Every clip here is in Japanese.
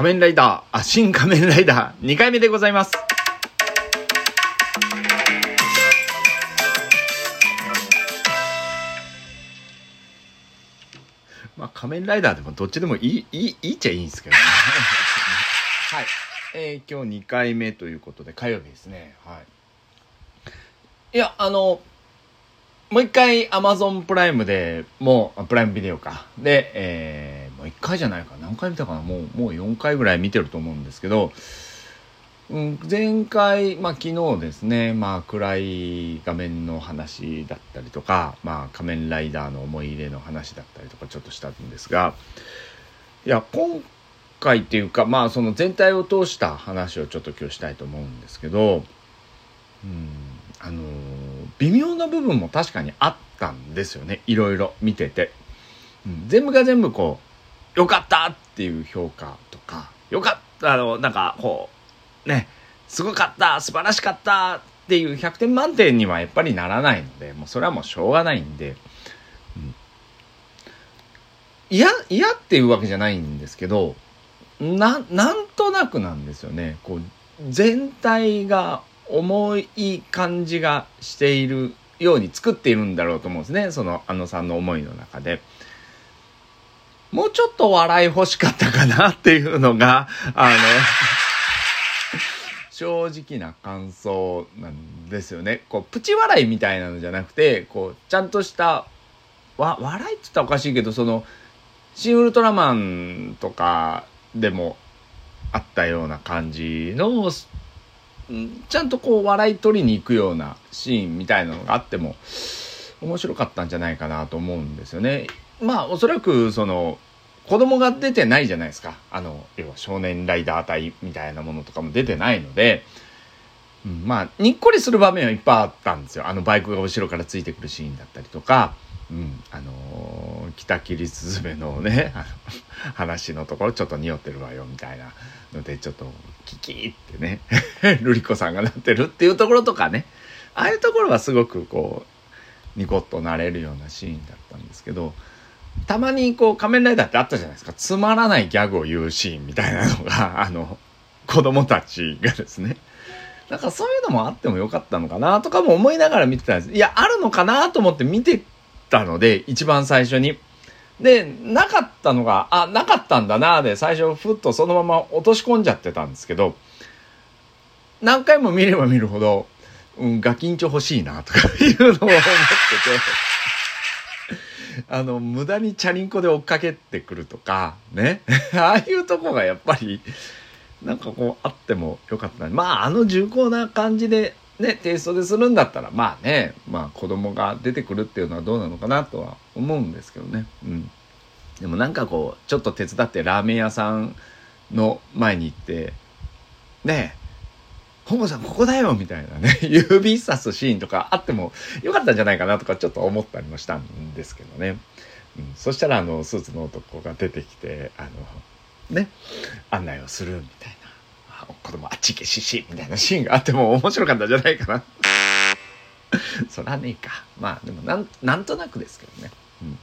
仮面ライダー、あ、新仮面ライダー2回目でございます。まあ、仮面ライダーでもどっちでもいい、いい、いいっちゃいいんですけどね。はい。えー、今日2回目ということで、火曜日ですね。はい。いや、あの、もう一回 Amazon プライムでもう、プライムビデオか。で、えー、もう一回じゃないか。何回見たかなもう、もう4回ぐらい見てると思うんですけど、うん、前回、まあ昨日ですね、まあ暗い画面の話だったりとか、まあ仮面ライダーの思い入れの話だったりとかちょっとしたんですが、いや、今回っていうか、まあその全体を通した話をちょっと今日したいと思うんですけど、うん、あの、微妙な部分も確かにあったんですよね。いろいろ見てて。全部が全部こう、よかったっていう評価とか、よかった、あの、なんかこう、ね、すごかった素晴らしかったっていう100点満点にはやっぱりならないので、もうそれはもうしょうがないんで、嫌、うん、嫌っていうわけじゃないんですけど、な、なんとなくなんですよね。こう、全体が重い感じがしているように作っているんだろうと思うんですね。その、あのさんの思いの中で。もうちょっと笑い欲しかったかなっていうのが、あの、正直な感想なんですよね。こう、プチ笑いみたいなのじゃなくて、こう、ちゃんとした、わ、笑いって言ったらおかしいけど、その、シン・ウルトラマンとかでもあったような感じの、ちゃんとこう、笑い取りに行くようなシーンみたいなのがあっても、面白かったんじゃないかなと思うんですよね。まあ、おそらく、その、子供が出てないじゃないですか。あの、要は少年ライダー隊みたいなものとかも出てないので、うん、まあ、にっこりする場面はいっぱいあったんですよ。あのバイクが後ろからついてくるシーンだったりとか、うん、あのー、北切りスズメのね、あの、話のところちょっと匂ってるわよみたいなので、ちょっとキキーってね、ルリコさんがなってるっていうところとかね、ああいうところはすごくこう、ニコッとなれるようなシーンだったんですけど、たまにこう仮面ライダーってあったじゃないですか。つまらないギャグを言うシーンみたいなのが、あの、子供たちがですね。だかそういうのもあってもよかったのかなとかも思いながら見てたんです。いや、あるのかなと思って見てたので、一番最初に。で、なかったのが、あ、なかったんだなで、最初ふっとそのまま落とし込んじゃってたんですけど、何回も見れば見るほど、うん、ガキンチョ欲しいなとかいうのを思ってて、あの、無駄にチャリンコで追っかけてくるとか、ね。ああいうとこがやっぱり、なんかこう、あってもよかったまあ、あの重厚な感じで、ね、テイストでするんだったら、まあね、まあ子供が出てくるっていうのはどうなのかなとは思うんですけどね。うん。でもなんかこう、ちょっと手伝ってラーメン屋さんの前に行って、ね本郷さんここだよみたいなね、指さすシーンとかあってもよかったんじゃないかなとかちょっと思ったりもしたんですけどね。うん、そしたらあの、スーツの男が出てきて、あの、ね、案内をするみたいな。子供あっち行けししみたいなシーンがあっても面白かったんじゃないかな。そらねえか。まあでもなん、なんとなくですけどね。うん。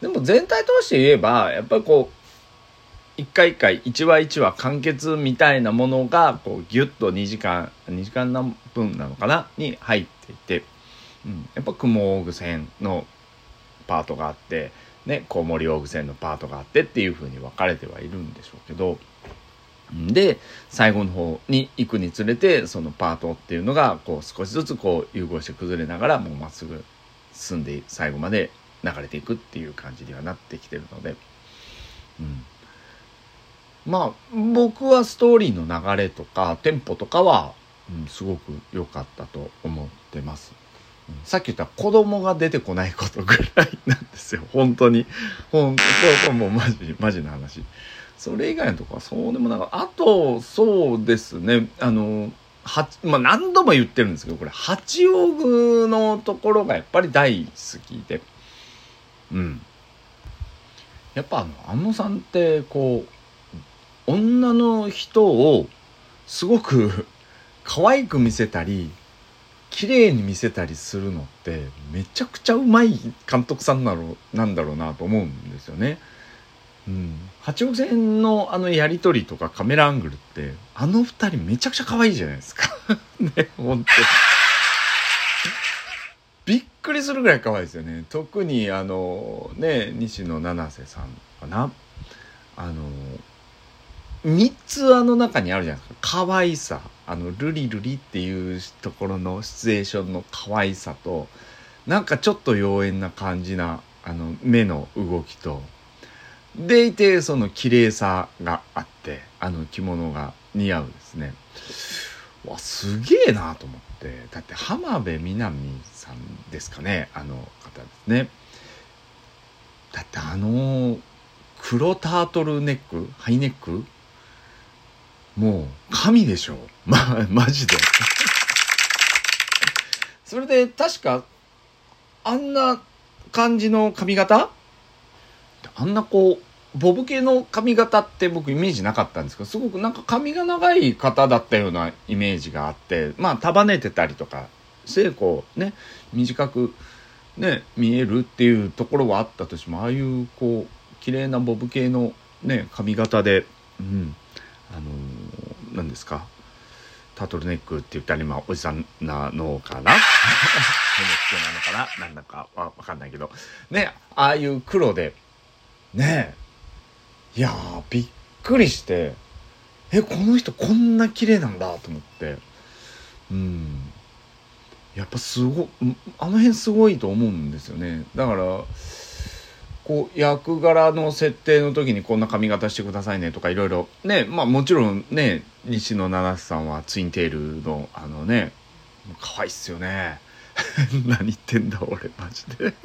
でも全体通して言えば、やっぱりこう、一回一回一話一話完結みたいなものがこうギュッと2時間2時間何分なのかな？に入っていて、うん、やっぱ雲大具線のパートがあってねコウモリ大具線のパートがあってっていう風に分かれてはいるんでしょうけどで最後の方に行くにつれてそのパートっていうのがこう少しずつこう融合して崩れながらもうまっすぐ進んで最後まで流れていくっていう感じにはなってきてるので。うん。まあ僕はストーリーの流れとかテンポとかは、うん、すごく良かったと思ってます。さっき言った子供が出てこないことぐらいなんですよ。本当に。本当これもうマジ、マジな話。それ以外のとこはそうでもなかあと、そうですね。あの、はまあ、何度も言ってるんですけど、これ、八王具のところがやっぱり大好きで。うん。やっぱあの、安野さんって、こう、女の人をすごく 可愛く見せたり綺麗に見せたりするのってめちゃくちゃうまい監督さんなのなんだろうなと思うんですよね。うん、八億線のあのやり取りとかカメラアングルってあの二人めちゃくちゃ可愛いじゃないですか。ね本当びっくりするぐらい可愛いですよね。特にあのね西野七瀬さんかな。あの3つあの中にあるじゃないですか。可愛さ。あのルリルリっていうところのシチュエーションの可愛さとなんかちょっと妖艶な感じなあの目の動きと。でいてその綺麗さがあってあの着物が似合うですね。わすげえなと思って。だって浜辺美波さんですかねあの方ですね。だってあの黒タートルネック？ハイネック？もう神でしょ。まマジで。それで確かあんな感じの髪型？あんなこうボブ系の髪型って僕イメージなかったんですけどすごくなんか髪が長い方だったようなイメージがあってまあ束ねてたりとかしてこうね短くね見えるっていうところはあったとしてもああいうこう綺麗なボブ系のね髪型でうんあの、何ですか？タートルネックって言ったら今おじさんなのかな？NHK なのかな？なんだかわかんないけど。ねああいう黒で。ねいやびっくりして。えこの人こんな綺麗なんだと思って。うん。やっぱすごあの辺すごいと思うんですよね。だからこう役柄の設定の時にこんな髪型してくださいねとかいろいろ。ねまあもちろんね西野七瀬さんはツインテールのあのね可愛いっすよね。何言ってんだ俺マジで。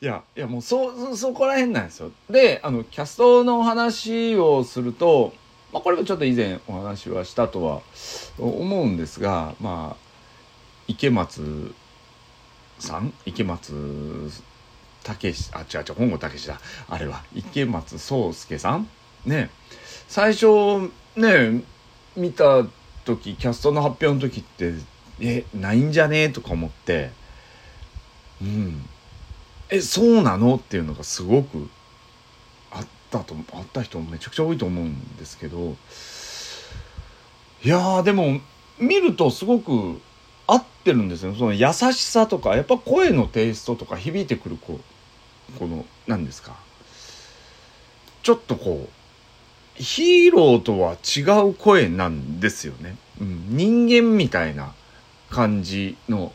いやいやもうそそこら辺なんですよ。であのキャストの話をすると、まあ、これもちょっと以前お話はしたとは思うんですがまあ池松さん？池松武史あ違う違う本郷武史だ。あれは。池松壮亮さん？ね最初ね見た時キャストの発表の時ってえないんじゃねえとか思って。うん。えそうなのっていうのがすごくあったとあった人もめちゃくちゃ多いと思うんですけど。いやでも見るとすごく合ってるんですよ。その優しさとかやっぱ声のテイストとか響いてくるこうこの何ですか。ちょっとこうヒーローとは違う声なんですよね、うん、人間みたいな感じの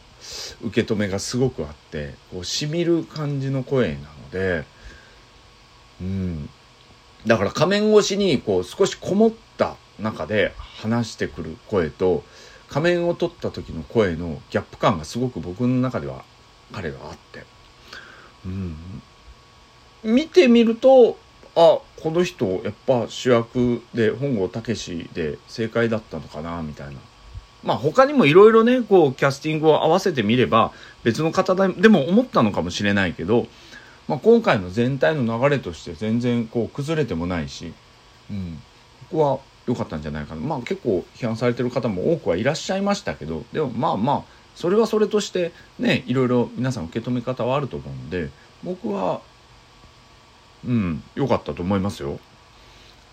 受け止めがすごくあってこうしみる感じの声なのでうん。だから仮面越しにこう少しこもった中で話してくる声と仮面を取った時の声のギャップ感がすごく僕の中では彼があって。うん。見てみるとあこの人やっぱ主役で本郷武で正解だったのかなみたいな。まあ他にもいろいろねこうキャスティングを合わせてみれば別の方でも思ったのかもしれないけど、まあ、今回の全体の流れとして全然こう崩れてもないし、うん、ここは良かったんじゃないかな。まあ結構批判されてる方も多くはいらっしゃいましたけどでもまあまあそれはそれとしてねいろいろ皆さん受け止め方はあると思うんで僕はうん良かったと思いますよ。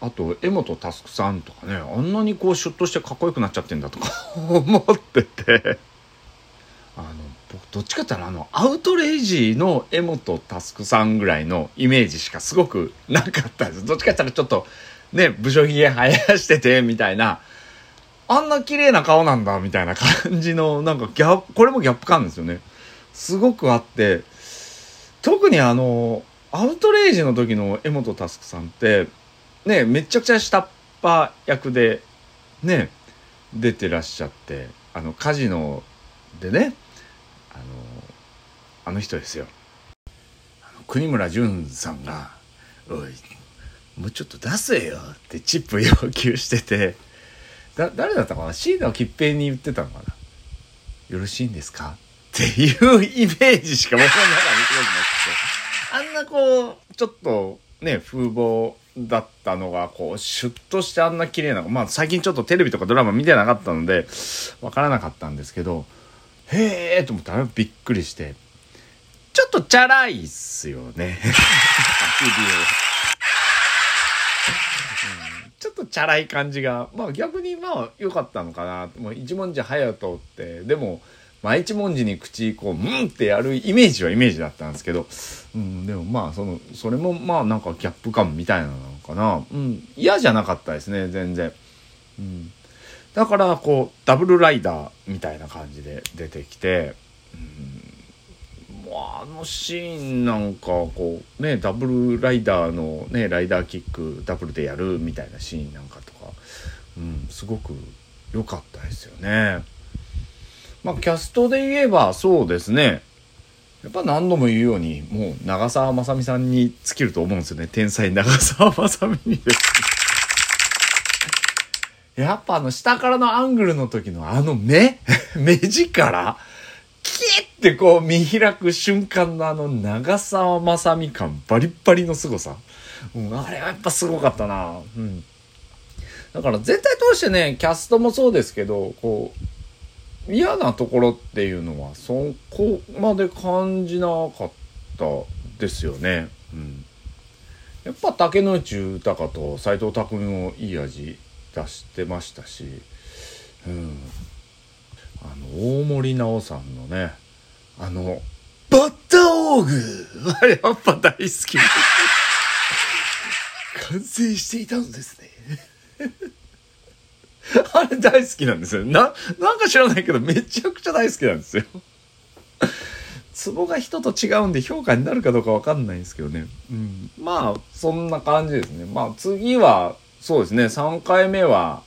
あと江本佑さんとかねあんなにこうシュッとしてかっこよくなっちゃってんだとか 思ってて。あの僕どっちかって言ったらあのアウトレイジの江本佑さんぐらいのイメージしかすごくなかったです。どっちかって言ったらちょっとね武将髭生やしててみたいな。あんな綺麗な顔なんだみたいな感じのなんかギャップこれもギャップ感ですよね。すごくあって。特にあのアウトレイジの時の江本佑さんってねめちゃくちゃ下っ端役でね出てらっしゃってあのカジノでねあのあの人ですよ。国村淳さんが「おいもうちょっと出せよ」ってチップ要求してて。だ誰だったかな？椎名桔平に言ってたのかな「よろしいんですか?」っていうイメージしか僕の中に見てなくて。あんなこうちょっとね風貌だったのが、こう、シュッとしてあんな綺麗な、まあ最近ちょっとテレビとかドラマ見てなかったので、わからなかったんですけど、へえと思ったらびっくりして、ちょっとチャラいっすよね。ちょっとチャラい感じが、まあ逆にまあ良かったのかな。もう一文字隼人って、でも、まあ一文字に口こう、うんってやるイメージはイメージだったんですけど、うん、でもまあその、それもまあなんかギャップ感みたいなのかな。うん、嫌じゃなかったですね、全然。うん。だからこう、ダブルライダーみたいな感じで出てきて、うん、もうあのシーンなんかこうねダブルライダーのねライダーキックダブルでやるみたいなシーンなんかとか、うん、すごく良かったですよね。まあキャストで言えばそうですね。やっぱ何度も言うようにもう長澤まさみさんに尽きると思うんですよね。天才長澤まさみにです。やっぱあの下からのアングルの時のあの目？目力？キッてこう見開く瞬間のあの長澤まさみ感バリッバリの凄さ。うん、あれはやっぱすごかったな。うん。だから全体通してね、キャストもそうですけど、こう、嫌なところっていうのはそこまで感じなかったですよね。うん。やっぱ竹野内豊と斎藤工もいい味出してましたし、うん。あの、大森直さんのね、あの、バッターオーグは やっぱ大好き。完成していたのですね。あれ大好きなんですよ。な、なんか知らないけどめちゃくちゃ大好きなんですよ。ツボが人と違うんで評価になるかどうかわかんないんですけどね。うん。まあ、そんな感じですね。まあ次は、そうですね、3回目は、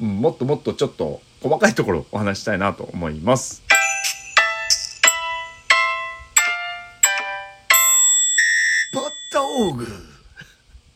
うん、もっともっとちょっと細かいところお話したいなと思います。バッタオーグ